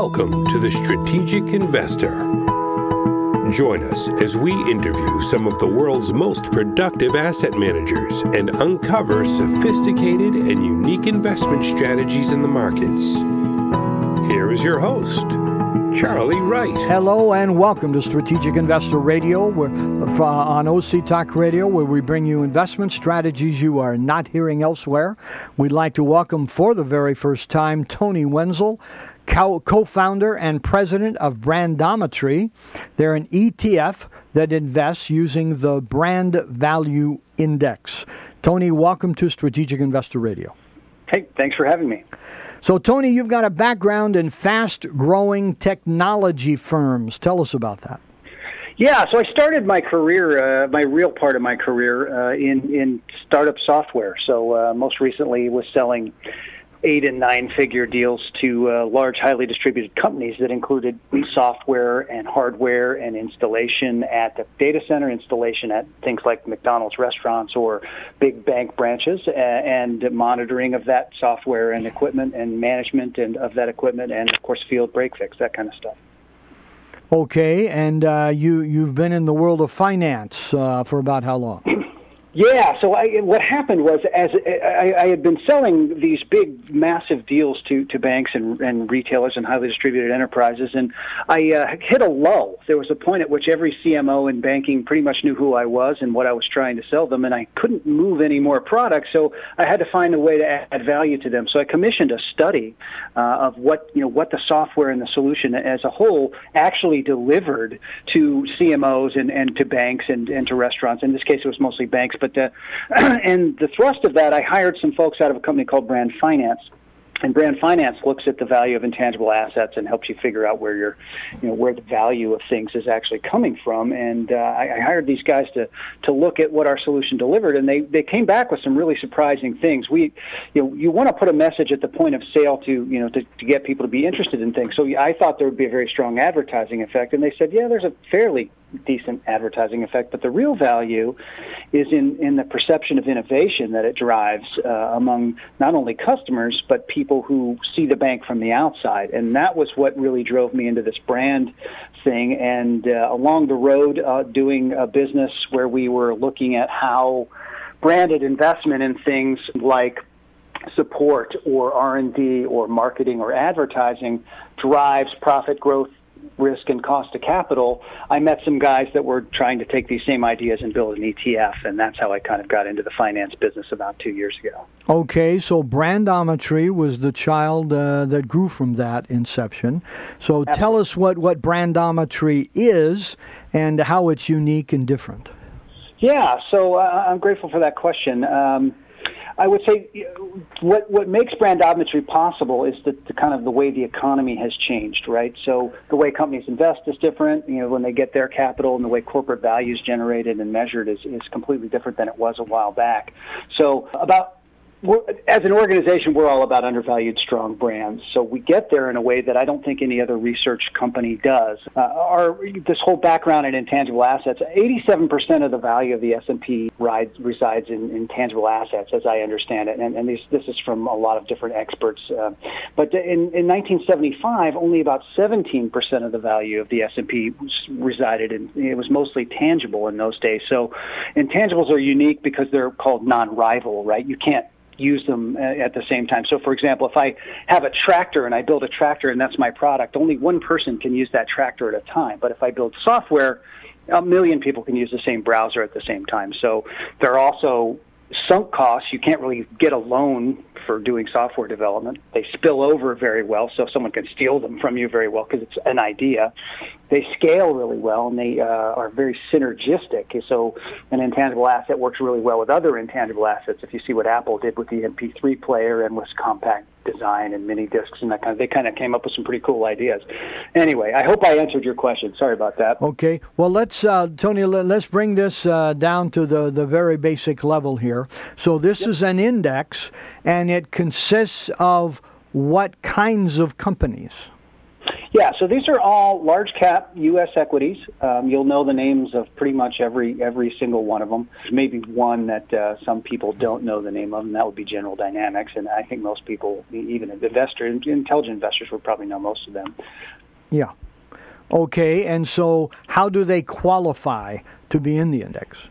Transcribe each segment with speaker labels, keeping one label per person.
Speaker 1: Welcome to the Strategic Investor. Join us as we interview some of the world's most productive asset managers and uncover sophisticated and unique investment strategies in the markets. Here is your host, Charlie Wright.
Speaker 2: Hello and welcome to Strategic Investor Radio where, uh, on OC Talk Radio, where we bring you investment strategies you are not hearing elsewhere. We'd like to welcome for the very first time Tony Wenzel, co founder and president of Brandometry. They're an ETF that invests using the Brand Value Index. Tony, welcome to Strategic Investor Radio.
Speaker 3: Hey, thanks for having me.
Speaker 2: So, Tony, you've got a background in fast growing technology firms. Tell us about that.
Speaker 3: Yeah, so I started my career, uh, my real part of my career, uh, in in startup software. So uh, most recently was selling eight and nine figure deals to uh, large, highly distributed companies that included software and hardware and installation at the data center, installation at things like McDonald's restaurants or big bank branches, uh, and monitoring of that software and equipment and management and of that equipment, and of course, field break fix, that kind of stuff.
Speaker 2: Okay, and uh, you you've been in the world of finance uh, for about how long?
Speaker 3: Yeah. So I, what happened was, as I, I had been selling these big, massive deals to to banks and, and retailers and highly distributed enterprises, and I uh, hit a lull. There was a point at which every CMO in banking pretty much knew who I was and what I was trying to sell them, and I couldn't move any more products. So I had to find a way to add value to them. So I commissioned a study uh, of what you know what the software and the solution as a whole actually delivered to CMOs and, and to banks and, and to restaurants. In this case, it was mostly banks but uh, and the thrust of that, I hired some folks out of a company called Brand Finance. And brand finance looks at the value of intangible assets and helps you figure out where your, you know, where the value of things is actually coming from. And uh, I, I hired these guys to to look at what our solution delivered, and they they came back with some really surprising things. We, you know, you want to put a message at the point of sale to you know to, to get people to be interested in things. So I thought there would be a very strong advertising effect, and they said, yeah, there's a fairly decent advertising effect, but the real value is in, in the perception of innovation that it drives uh, among not only customers, but people who see the bank from the outside. And that was what really drove me into this brand thing. And uh, along the road, uh, doing a business where we were looking at how branded investment in things like support or R&D or marketing or advertising drives profit growth risk and cost of capital, I met some guys that were trying to take these same ideas and build an ETF, and that's how I kind of got into the finance business about two years ago.
Speaker 2: Okay, so Brandometry was the child uh, that grew from that inception. So Absolutely. tell us what, what Brandometry is and how it's unique and different.
Speaker 3: Yeah, so uh, I'm grateful for that question. Um, I would say what what makes brandometry possible is the, the kind of the way the economy has changed, right? So the way companies invest is different. You know, when they get their capital and the way corporate value is generated and measured is, is completely different than it was a while back. So about as an organization, we're all about undervalued, strong brands. So we get there in a way that I don't think any other research company does. Uh, our this whole background in intangible assets, 87% of the value of the S&P resides in intangible assets, as I understand it, and, and this, this is from a lot of different experts. Uh, but in, in 1975, only about 17% of the value of the S&P resided in. It was mostly tangible in those days. So intangibles are unique because they're called non-rival, right? You can't use them uh, at the same time. So, for example, if I have a tractor and I build a tractor and that's my product, only one person can use that tractor at a time. But if I build software, a million people can use the same browser at the same time. So, there are also sunk costs. You can't really get a loan for doing software development. They spill over very well, so someone can steal them from you very well because it's an idea. They scale really well and they uh, are very synergistic. So an intangible asset works really well with other intangible assets. If you see what Apple did with the MP3 player and with compact design and mini discs and that kind of, they kind of came up with some pretty cool ideas. Anyway, I hope I answered your question. Sorry about that.
Speaker 2: Okay. Well, let's uh, Tony, let's bring this uh, down to the the very basic level here. So this yep. is an index, and it consists of what kinds of companies?
Speaker 3: Yeah, so these are all large cap U.S. equities. Um, you'll know the names of pretty much every every single one of them. There's maybe one that uh, some people don't know the name of, and that would be General Dynamics. And I think most people, even investors, intelligent investors, would probably know most of them.
Speaker 2: Yeah. Okay, and so how do they qualify to be in the index?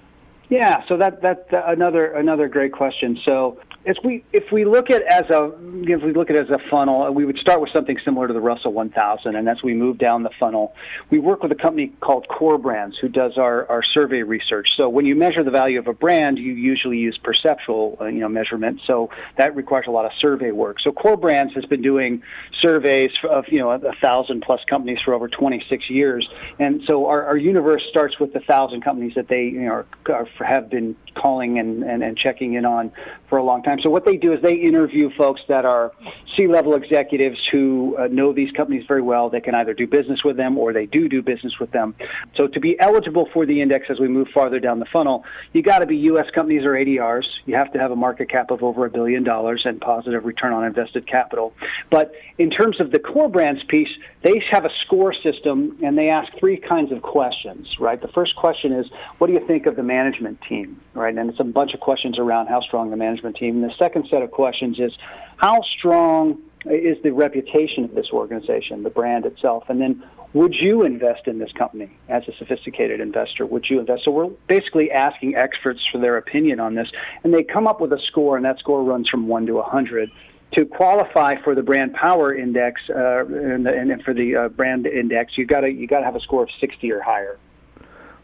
Speaker 3: Yeah, so that that's another another great question. So as we if we look at as a if we look at as a funnel, we would start with something similar to the Russell 1000, and as we move down the funnel, we work with a company called Core Brands who does our, our survey research. So when you measure the value of a brand, you usually use perceptual uh, you know measurement. So that requires a lot of survey work. So Core Brands has been doing surveys of you know a thousand plus companies for over 26 years, and so our, our universe starts with the thousand companies that they you know are, are, have been calling and, and, and checking in on for a long time. So what they do is they interview folks that are C-level executives who uh, know these companies very well. They can either do business with them or they do do business with them. So to be eligible for the index as we move farther down the funnel, you got to be U.S. companies or ADRs. You have to have a market cap of over a billion dollars and positive return on invested capital. But in terms of the core brands piece, they have a score system and they ask three kinds of questions, right? The first question is, what do you think of the management team, right? And it's a bunch of questions around how strong the management team. The second set of questions is, how strong is the reputation of this organization, the brand itself? And then, would you invest in this company as a sophisticated investor? Would you invest? So we're basically asking experts for their opinion on this, and they come up with a score, and that score runs from one to a hundred to qualify for the brand power index uh, and, the, and, for the uh, brand index, you got to you got to have a score of 60 or higher.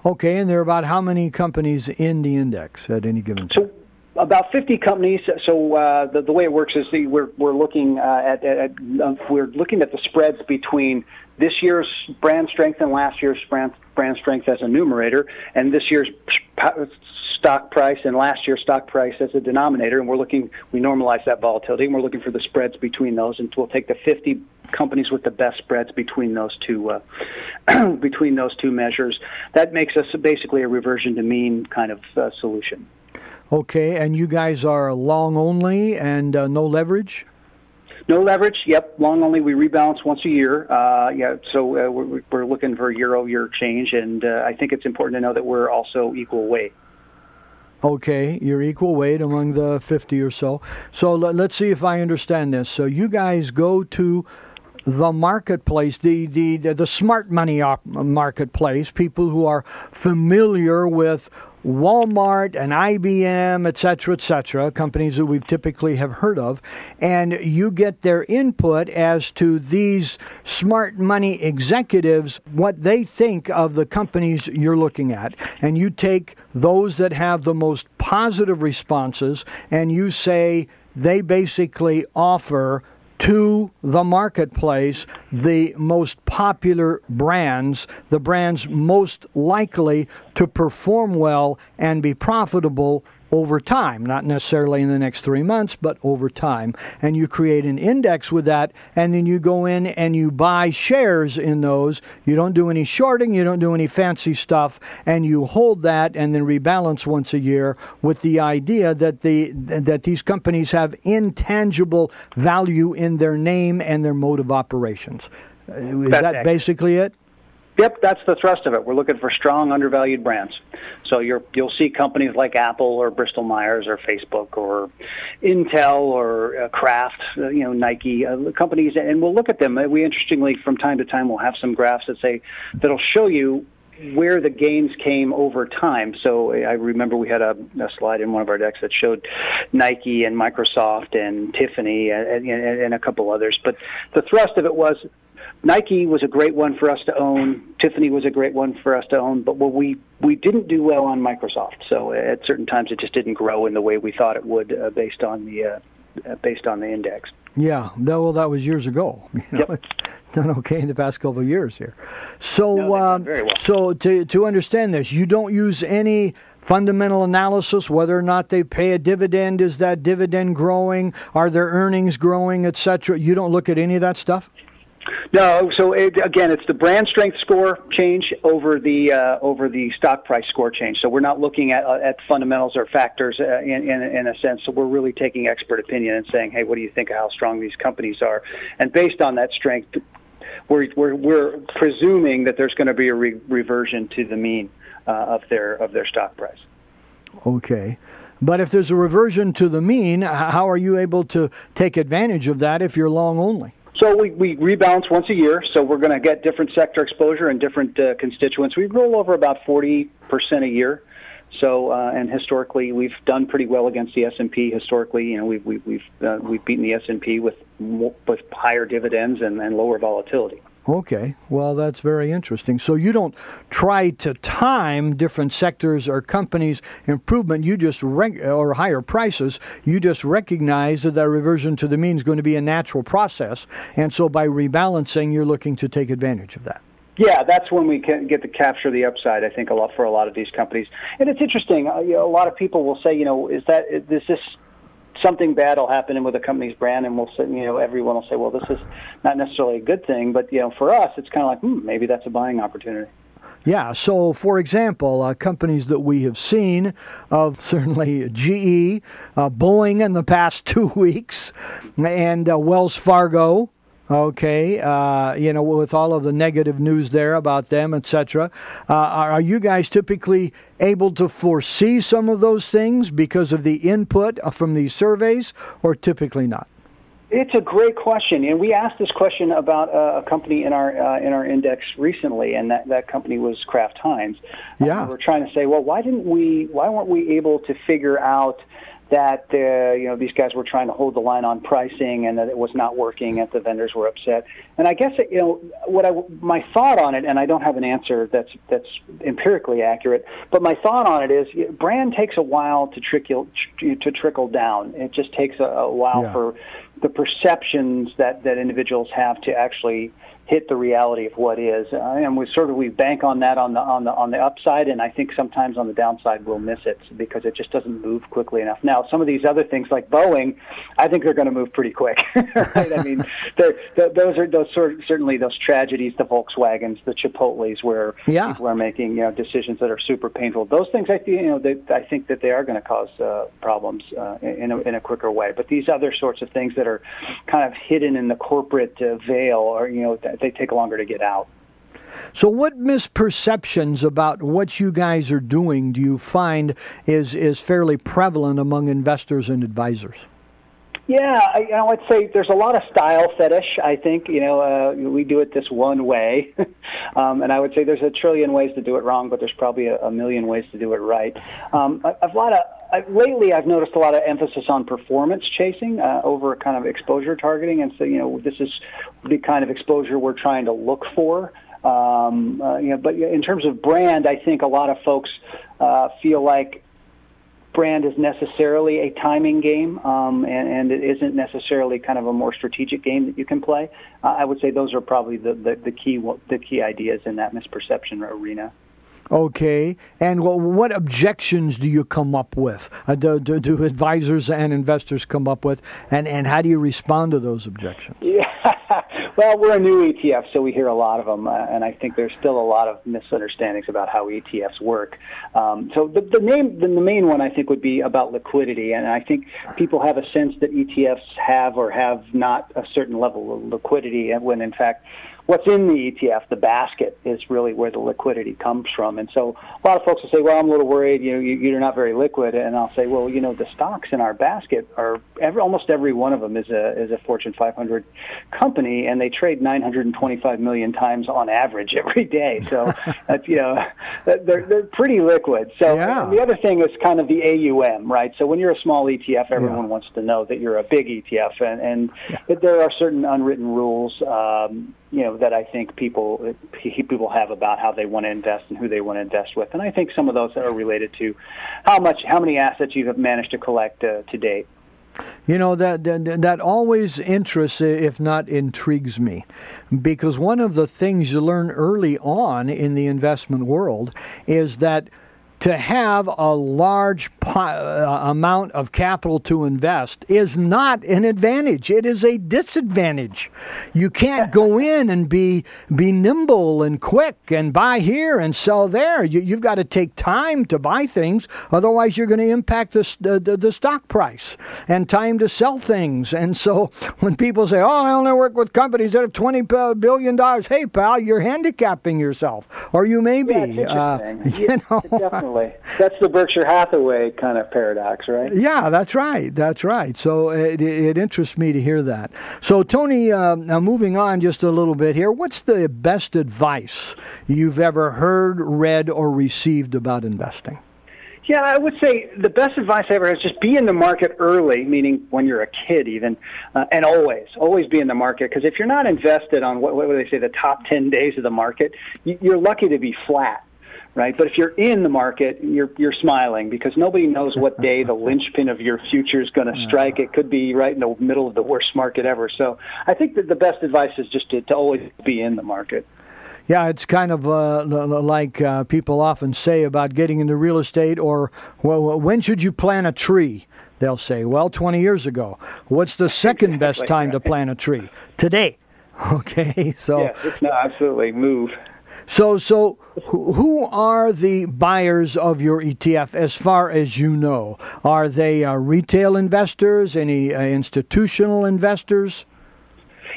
Speaker 2: Okay, and there are about how many companies in the index at any given time?
Speaker 3: So, about 50 companies. So uh, the, the way it works is the, we're we're looking uh, at, at, uh, we're looking at the spreads between this year's brand strength and last year's brand brand strength as a numerator, and this year's stock price and last year's stock price as a denominator, and we're looking, we normalize that volatility, and we're looking for the spreads between those, and we'll take the 50 companies with the best spreads between those two uh, between those two measures. That makes us basically a reversion to mean kind of uh, solution.
Speaker 2: Okay, and you guys are long only and uh, no leverage.
Speaker 3: No leverage. Yep, long only. We rebalance once a year. Uh, yeah, so uh, we're, we're, looking for year-over-year change, and uh, I think it's important to know that we're also equal weight.
Speaker 2: Okay, you're equal weight among the 50 or so. So let, us see if I understand this. So you guys go to the marketplace, the, the, the smart money marketplace, people who are familiar with Walmart and IBM, et cetera, et cetera, companies that we typically have heard of, and you get their input as to these smart money executives, what they think of the companies you're looking at. And you take those that have the most positive responses and you say they basically offer to the marketplace the most popular brands, the brands most likely to perform well and be profitable over time, not necessarily in the next three months, but over time. And you create an index with that, and then you go in and you buy shares in those. You don't do any shorting, you don't do any fancy stuff, and you hold that and then rebalance once a year with the idea that the that these companies have intangible value in their name and their mode of operations. Uh, is That's that basically it?
Speaker 3: Yep, that's the thrust of it. We're looking for strong, undervalued brands. So you will see companies like Apple or Bristol Myers or Facebook or Intel or uh, Kraft, uh, you know, Nike uh, companies, and we'll look at them. We interestingly, from time to time, we'll have some graphs that say that'll show you where the gains came over time. So I remember we had a, a, slide in one of our decks that showed Nike and Microsoft and Tiffany and, and, and, a couple others. But the thrust of it was Nike was a great one for us to own. Tiffany was a great one for us to own, but what we we didn't do well on Microsoft. So at certain times, it just didn't grow in the way we thought it would, uh, based on the uh, uh based on the index.
Speaker 2: Yeah, that, well, that was years ago. You know, yep. It's done okay in the past couple of years here. So,
Speaker 3: no, um, well.
Speaker 2: so to to understand this, you don't use any fundamental analysis whether or not they pay a dividend. Is that dividend growing? Are their earnings growing, etc. You don't look at any of that stuff.
Speaker 3: No, so it, again, it's the brand strength score change over the uh, over the stock price score change. So we're not looking at uh, at fundamentals or factors uh, in, in in a sense. So we're really taking expert opinion and saying, hey, what do you think of how strong these companies are? And based on that strength, we're we're, we're presuming that there's going to be a re- reversion to the mean uh, of their of their stock price.
Speaker 2: Okay. But if there's a reversion to the mean, how are you able to take advantage of that if you're long only?
Speaker 3: So we, we rebalance once a year. So we're going to get different sector exposure and different uh, constituents. We roll over about 40% a year. So uh, and historically, we've done pretty well against the S and P. Historically, you know, we've we've we've, uh, we've beaten the S and P with with higher dividends and, and lower volatility.
Speaker 2: Okay, well, that's very interesting. So you don't try to time different sectors or companies' improvement. You just rec- or higher prices. You just recognize that that reversion to the mean is going to be a natural process, and so by rebalancing, you're looking to take advantage of that.
Speaker 3: Yeah, that's when we can get to capture the upside. I think a lot for a lot of these companies, and it's interesting. Uh, a lot of people will say, you know, is that is this something bad will happen with a company's brand, and we'll you know, everyone will say, well, this is not necessarily a good thing, but you know, for us, it's kind of like, hmm, maybe that's a buying opportunity.
Speaker 2: Yeah, so for example, uh, companies that we have seen of certainly GE, uh, Boeing in the past two weeks, and uh, Wells Fargo, Okay, uh, you know, with all of the negative news there about them, etc. Uh, are you guys typically able to foresee some of those things because of the input from these surveys, or typically not?
Speaker 3: It's a great question, and we asked this question about uh, a company in our uh, in our index recently, and that, that company was Kraft Heinz.
Speaker 2: Yeah,
Speaker 3: uh, we're trying to say, well, why didn't we? Why weren't we able to figure out? That uh, you know these guys were trying to hold the line on pricing and that it was not working and the vendors were upset. And I guess you know what I my thought on it, and I don't have an answer that's that's empirically accurate, but my thought on it is brand takes a while to trickle to trickle down. It just takes a, a while yeah. for the perceptions that that individuals have to actually hit the reality of what is. Uh, and we sort of we bank on that on the on the on the upside, and I think sometimes on the downside we'll miss it because it just doesn't move quickly enough. Now, some of these other things like Boeing, I think they're going to move pretty quick. right? I mean, they're, those are those sort certainly those tragedies, the Volkswagens, the Chipotle's, where
Speaker 2: yeah.
Speaker 3: people are making you know decisions that are super painful. Those things, I you know, they, I think that they are going to cause uh, problems uh, in a, in a quicker way. But these other sorts of things that are kind of hidden in the corporate uh, veil, or you know they take longer to get out.
Speaker 2: So, what misperceptions about what you guys are doing do you find is is fairly prevalent among investors and advisors?
Speaker 3: Yeah, I, you know, I'd say there's a lot of style fetish. I think you know uh, we do it this one way, um, and I would say there's a trillion ways to do it wrong, but there's probably a, a million ways to do it right. Um, I, I've a lot of I, lately I've noticed a lot of emphasis on performance chasing uh, over kind of exposure targeting, and so you know this is the kind of exposure we're trying to look for. Um, uh, you know, but in terms of brand, I think a lot of folks uh, feel like brand is necessarily a timing game, um, and, and, it isn't necessarily kind of a more strategic game that you can play. Uh, I would say those are probably the, the, the, key the key ideas in that misperception arena.
Speaker 2: Okay, and what objections do you come up with? Uh, do, do, do, advisors and investors come up with, and, and how do you respond to those objections?
Speaker 3: Yeah, well, we're a new ETF, so we hear a lot of them, uh, and I think there's still a lot of misunderstandings about how ETFs work. Um, so the, the main the main one I think would be about liquidity, and I think people have a sense that ETFs have or have not a certain level of liquidity, and when in fact what's in the ETF, the basket, is really where the liquidity comes from. And so a lot of folks will say, well, I'm a little worried, you know, you're not very liquid. And I'll say, well, you know, the stocks in our basket are every, almost every one of them is a, is a Fortune 500 company, and they trade 925 million times on average every day. So, that's, you know, they're, they're pretty liquid. So
Speaker 2: yeah.
Speaker 3: the other thing is kind of the AUM, right? So when you're a small ETF, everyone yeah. wants to know that you're a big ETF, and, and yeah. there are certain unwritten rules. Um, you know that I think people people have about how they want to invest and who they want to invest with, and I think some of those are related to how much how many assets you have managed to collect uh, to date.
Speaker 2: You know that, that that always interests, if not intrigues me, because one of the things you learn early on in the investment world is that to have a large uh, amount of capital to invest is not an advantage. It is a disadvantage. You can't go in and be be nimble and quick and buy here and sell there. You, have got to take time to buy things, otherwise you're going to impact the, the, the stock price and time to sell things. And so when people say, "Oh, I only work with companies that have twenty billion dollars," hey pal, you're handicapping yourself, or you may be.
Speaker 3: Yeah, uh, you know, That's the Berkshire Hathaway kind of paradox, right?
Speaker 2: Yeah, that's right. That's right. So it, it interests me to hear that. So Tony, uh, now moving on just a little bit here, what's the best advice you've ever heard, read, or received about investing?
Speaker 3: Yeah, I would say the best advice I ever had is just be in the market early, meaning when you're a kid even, uh, and always, always be in the market. Because if you're not invested on what, what do they say, the top 10 days of the market, you're lucky to be flat right? But if you're in the market, you're you're smiling because nobody knows what day the linchpin of your future is going to strike. It could be right in the middle of the worst market ever. So I think that the best advice is just to, to always be in the market.
Speaker 2: Yeah, it's kind of uh, like uh, people often say about getting into real estate or well, when should you plant a tree? They'll say, well, 20 years ago. What's the second best time to plant a tree? Today. Okay, so.
Speaker 3: Yeah, no, absolutely. Move.
Speaker 2: So, so who are the buyers of your ETF as far as you know? Are they uh, retail investors, any uh, institutional investors?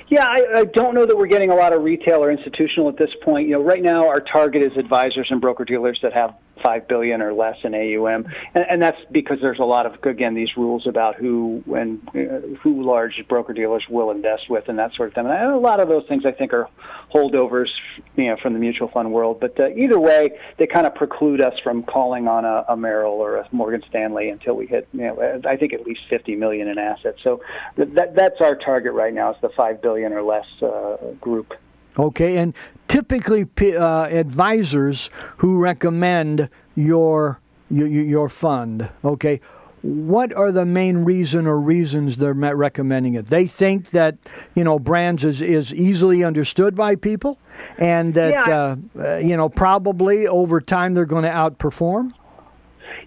Speaker 3: Yeah, I, I don't know that we're getting a lot of retail or institutional at this point. You know, right now our target is advisors and broker dealers that have five billion or less in AUM, and, and that's because there's a lot of again these rules about who and uh, who large broker dealers will invest with and that sort of thing. And a lot of those things I think are holdovers, you know, from the mutual fund world. But uh, either way, they kind of preclude us from calling on a, a Merrill or a Morgan Stanley until we hit, you know, I think at least 50 million in assets. So that that's our target right now is the five billion or less uh, group.
Speaker 2: Okay, and typically uh, advisors who recommend your, your your fund. Okay, what are the main reason or reasons they're recommending it? They think that you know brands is, is easily understood by people, and that yeah. uh, you know probably over time they're going to outperform.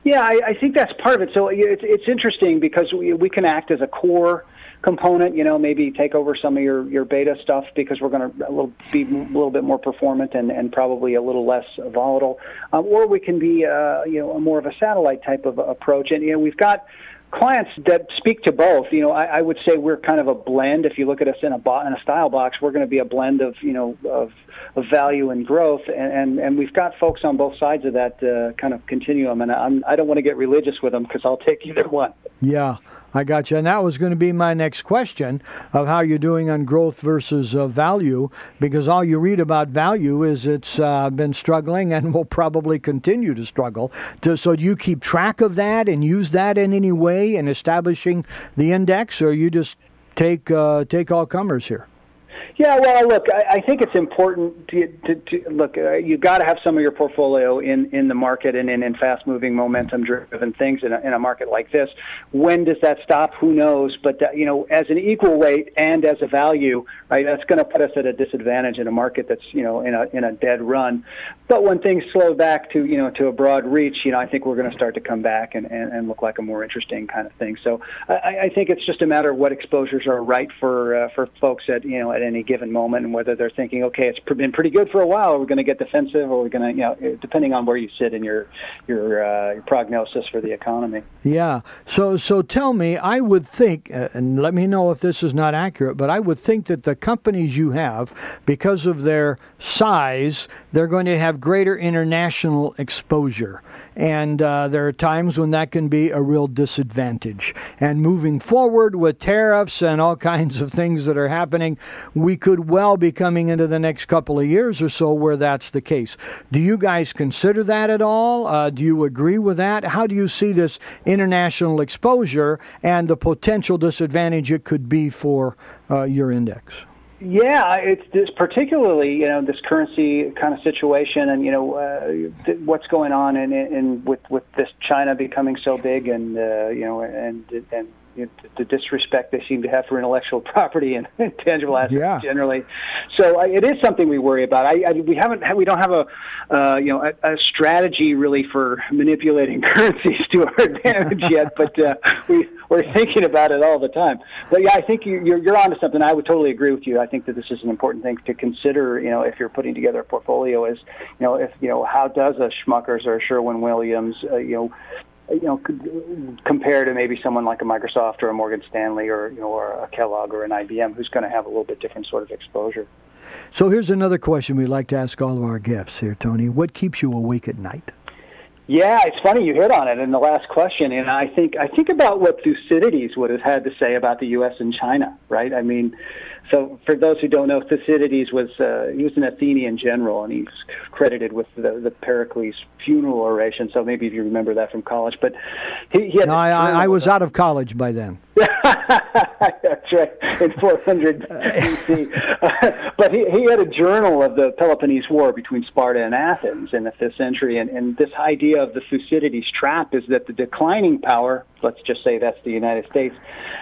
Speaker 3: Yeah, I, I think that's part of it. So it's it's interesting because we we can act as a core component, you know, maybe take over some of your, your beta stuff because we're going to be a little bit more performant and, and probably a little less volatile. Um, or we can be, uh, you know, more of a satellite type of approach. And, you know, we've got clients that speak to both. You know, I, I would say we're kind of a blend. If you look at us in a bo- in a style box, we're going to be a blend of you know of, of value and growth, and, and and we've got folks on both sides of that uh, kind of continuum. And I'm, I don't want to get religious with them because I'll take either one.
Speaker 2: Yeah. I got you. And that was going to be my next question of how you're doing on growth versus uh, value, because all you read about value is it's uh, been struggling and will probably continue to struggle. so do you keep track of that and use that in any way in establishing the index, or you just take uh, take all comers here?
Speaker 3: Yeah, well, look, I, I think it's important to, to, to look. Uh, you've got to have some of your portfolio in in the market and in, in fast moving, momentum driven things in a, in a market like this. When does that stop? Who knows? But you know, as an equal weight and as a value, right? That's going to put us at a disadvantage in a market that's you know in a in a dead run. But when things slow back to you know to a broad reach, you know, I think we're going to start to come back and, and, and look like a more interesting kind of thing. So I, I think it's just a matter of what exposures are right for uh, for folks at you know at any given moment and whether they're thinking, okay, it's been pretty good for a while. Are we going to get defensive, or are we're going to, you know, depending on where you sit in your your, uh, your prognosis for the economy.
Speaker 2: Yeah. So so tell me, I would think, and let me know if this is not accurate, but I would think that the companies you have, because of their size, they're going to have greater international exposure. And uh, there are times when that can be a real disadvantage. And moving forward with tariffs and all kinds of things that are happening, we could well be coming into the next couple of years or so where that's the case. Do you guys consider that at all? Uh, do you agree with that? How do you see this international exposure and the potential disadvantage it could be for uh, your index?
Speaker 3: Yeah, it's this particularly you know this currency kind of situation, and you know uh, th- what's going on in, in with with this China becoming so big, and uh, you know and and the disrespect they seem to have for intellectual property and tangible assets yeah. generally. So it is something we worry about. I, I we haven't we don't have a uh, you know a, a, strategy really for manipulating currencies to our advantage yet, but uh, we we're thinking about it all the time. But yeah, I think you, you're you're onto something. I would totally agree with you. I think that this is an important thing to consider. You know, if you're putting together a portfolio, is you know if you know how does a Schmuckers or a Sherwin Williams uh, you know you know, compare to maybe someone like a Microsoft or a Morgan Stanley or you know, or a Kellogg or an IBM, who's going to have a little bit different sort of exposure.
Speaker 2: So here's another question we like to ask all of our guests here, Tony. What keeps you awake at night?
Speaker 3: Yeah, it's funny you hit on it in the last question, and I think I think about what Thucydides would have had to say about the U.S. and China, right? I mean, so, for those who don't know, Thucydides was uh, he was an Athenian general, and he's credited with the, the Pericles funeral oration. So maybe if you remember that from college, but he, he had.
Speaker 2: No, I, I, was out of college by then.
Speaker 3: That's right, in 400 BC. but he, he had a journal of the Peloponnese War between Sparta and Athens in the fifth century, and, and this idea of the Thucydides trap is that the declining power, let's just say that's the United States,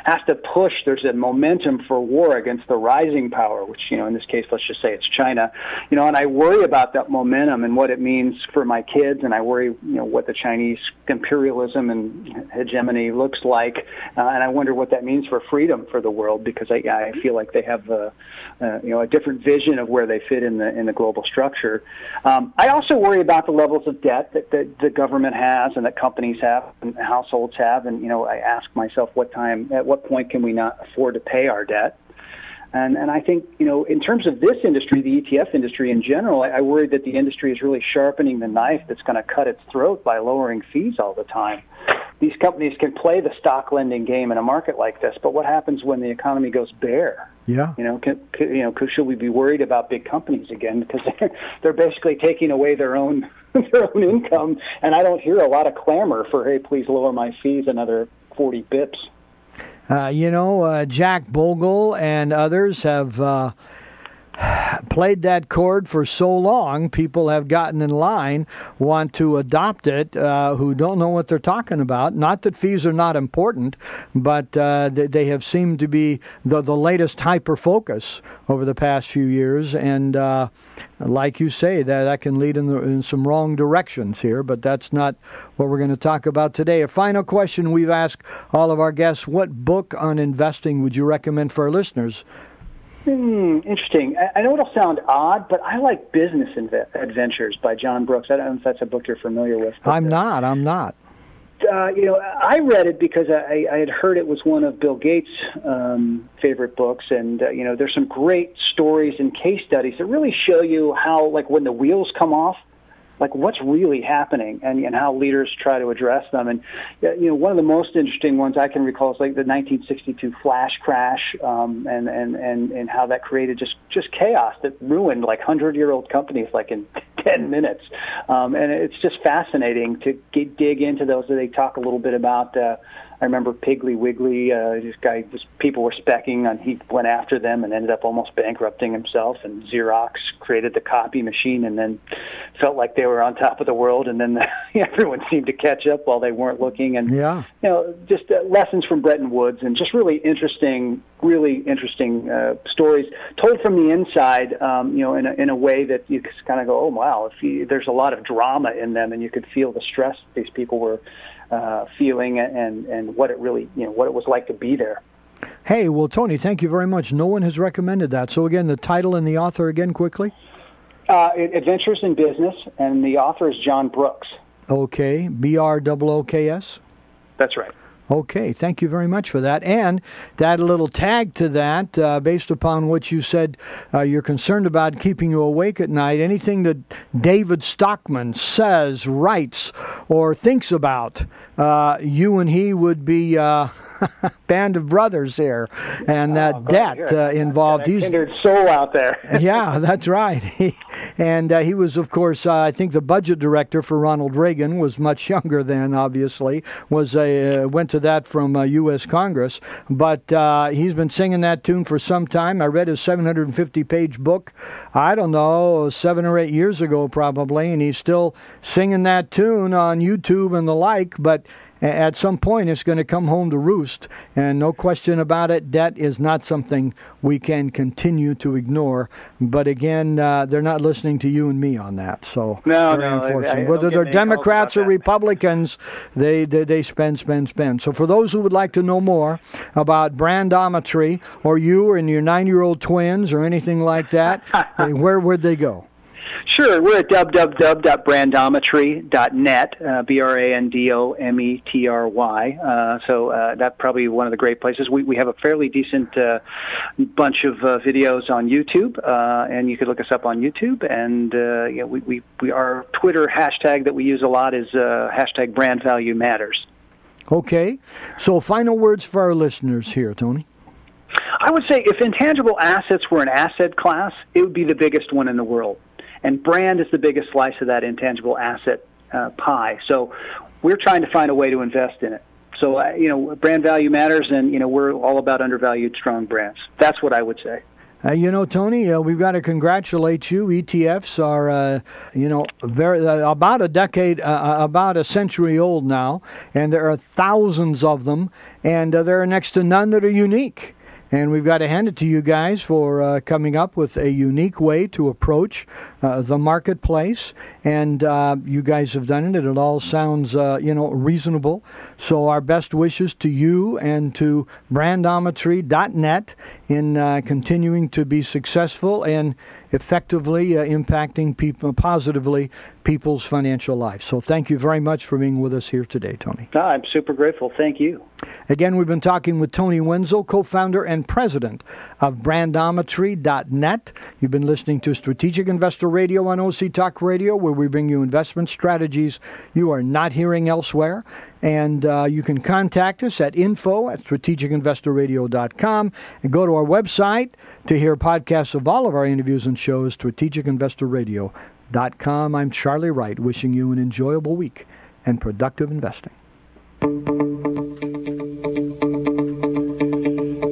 Speaker 3: has to push. There's a momentum for war against the rising power, which you know in this case, let's just say it's China. You know, and I worry about that momentum and what it means for my kids, and I worry, you know, what the Chinese imperialism and hegemony looks like, uh, and I wonder what that means for freedom for the world because I, I feel like they have a, uh, you know a different vision of where they fit in the in the global structure. Um, I also worry about the levels of debt that, that the government has and that companies have and households have, and you know I ask myself what time at what point can we not afford to pay our debt? And, and I think, you know, in terms of this industry, the ETF industry in general, I, I worry that the industry is really sharpening the knife that's going to cut its throat by lowering fees all the time these companies can play the stock lending game in a market like this, but what happens when the economy goes bear?
Speaker 2: Yeah.
Speaker 3: You know, can, can, you know, should we be worried about big companies again because they're, they're basically taking away their own their own income, and I don't hear a lot of clamor for, hey, please lower my fees another forty bips.
Speaker 2: Uh, you know, uh, Jack Bogle and others have. Uh, played that chord for so long, people have gotten in line, want to adopt it, uh, who don't know what they're talking about. Not that fees are not important, but uh, they, have seemed to be the, the latest hyper focus over the past few years. And uh, like you say, that, that can lead in, the, in some wrong directions here, but that's not what we're going to talk about today. A final question we've asked all of our guests What book on investing would you recommend for our listeners?
Speaker 3: Hmm, interesting. I, I know it'll sound odd, but I like Business Inve- Adventures by John Brooks. I don't know if that's a book you're familiar with.
Speaker 2: I'm uh, not. I'm not.
Speaker 3: Uh, you know, I read it because I, I had heard it was one of Bill Gates' um, favorite books, and uh, you know, there's some great stories and case studies that really show you how, like, when the wheels come off, like what's really happening and, and how leaders try to address them. And you know, one of the most interesting ones I can recall is like the 1962 flash crash, um, and and and and how that created just just chaos that ruined like hundred year old companies like in 10 minutes. Um, and it's just fascinating to get, dig into those. That they talk a little bit about. Uh, I remember Piggly Wiggly. Uh, this guy was people were specking on. He went after them and ended up almost bankrupting himself. And Xerox created the copy machine, and then felt like they were on top of the world. And then the, everyone seemed to catch up while they weren't looking. And
Speaker 2: yeah,
Speaker 3: you know, just uh, lessons from Bretton Woods, and just really interesting, really interesting uh, stories told from the inside. Um, you know, in a, in a way that you kind of go, oh wow, if you, there's a lot of drama in them, and you could feel the stress these people were uh, feeling and and what it really you know what it was like to be there.
Speaker 2: Hey, well, Tony, thank you very much. No one has recommended that. So again, the title and the author again, quickly.
Speaker 3: Uh, Adventures in Business, and the author is John Brooks.
Speaker 2: Okay, B R O O K S.
Speaker 3: That's right.
Speaker 2: Okay, thank you very much for that. And to add a little tag to that, uh, based upon what you said, uh, you're concerned about keeping you awake at night. Anything that David Stockman says, writes, or thinks about, uh, you and he would be uh, band of brothers here, and that oh, debt uh, involved.
Speaker 3: He's kindred soul out there.
Speaker 2: yeah, that's right. He, and uh, he was, of course, uh, I think the budget director for Ronald Reagan was much younger then. Obviously, was a uh, went to that from U.S. Uh, Congress, but uh, he's been singing that tune for some time. I read his 750-page book. I don't know, seven or eight years ago, probably, and he's still singing that tune on YouTube and the like. But at some point it's going to come home to roost. And no question about it, debt is not something we can continue to ignore. But again, uh, they're not listening to you and me on that. So
Speaker 3: no, no, I, I
Speaker 2: whether they're Democrats or Republicans, they, they they spend, spend, spend. So for those who would like to know more about brandometry, or you and your nine-year-old twins, or anything like that, where would they go?
Speaker 3: Sure. We're at www.brandometry.net, uh, B R A N D O M E T R Y. Uh, so uh, that's probably one of the great places. We, we have a fairly decent uh, bunch of uh, videos on YouTube, uh, and you could look us up on YouTube. And uh, yeah, we, we, we, our Twitter hashtag that we use a lot is uh, hashtag brand value matters.
Speaker 2: Okay. So, final words for our listeners here, Tony.
Speaker 3: I would say if intangible assets were an asset class, it would be the biggest one in the world and brand is the biggest slice of that intangible asset uh, pie. So we're trying to find a way to invest in it. So uh, you know, brand value matters, and you know we're all about undervalued, strong brands. That's what I would say.
Speaker 2: Uh, you know, Tony, uh, we've got to congratulate you. ETFs are, uh, you know, very uh, about a decade, uh, about a century old now, and there are thousands of them, and there are next to none that are unique. And we've got to hand it to you guys for uh, coming up with a unique way to approach uh, the marketplace. And uh, you guys have done it. And it all sounds, uh, you know, reasonable. So our best wishes to you and to brandometry.net in uh, continuing to be successful and effectively uh, impacting people positively people's financial life. So thank you very much for being with us here today, Tony.
Speaker 3: I'm super grateful. Thank you.
Speaker 2: Again, we've been talking with Tony Wenzel, co-founder and president of Brandometry.net. You've been listening to Strategic Investor Radio on OC Talk Radio, where we bring you investment strategies you are not hearing elsewhere. And uh, you can contact us at info at strategicinvestorradio.com and go to our website to hear podcasts of all of our interviews and shows, strategicinvestorradio.com. I'm Charlie Wright, wishing you an enjoyable week and productive investing.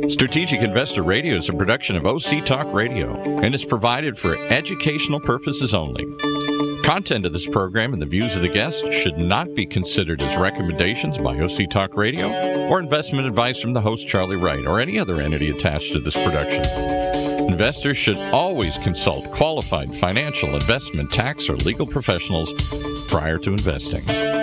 Speaker 4: Strategic Investor Radio is a production of OC Talk Radio and is provided for educational purposes only. Content of this program and the views of the guests should not be considered as recommendations by OC Talk Radio or investment advice from the host Charlie Wright or any other entity attached to this production. Investors should always consult qualified financial, investment, tax, or legal professionals prior to investing.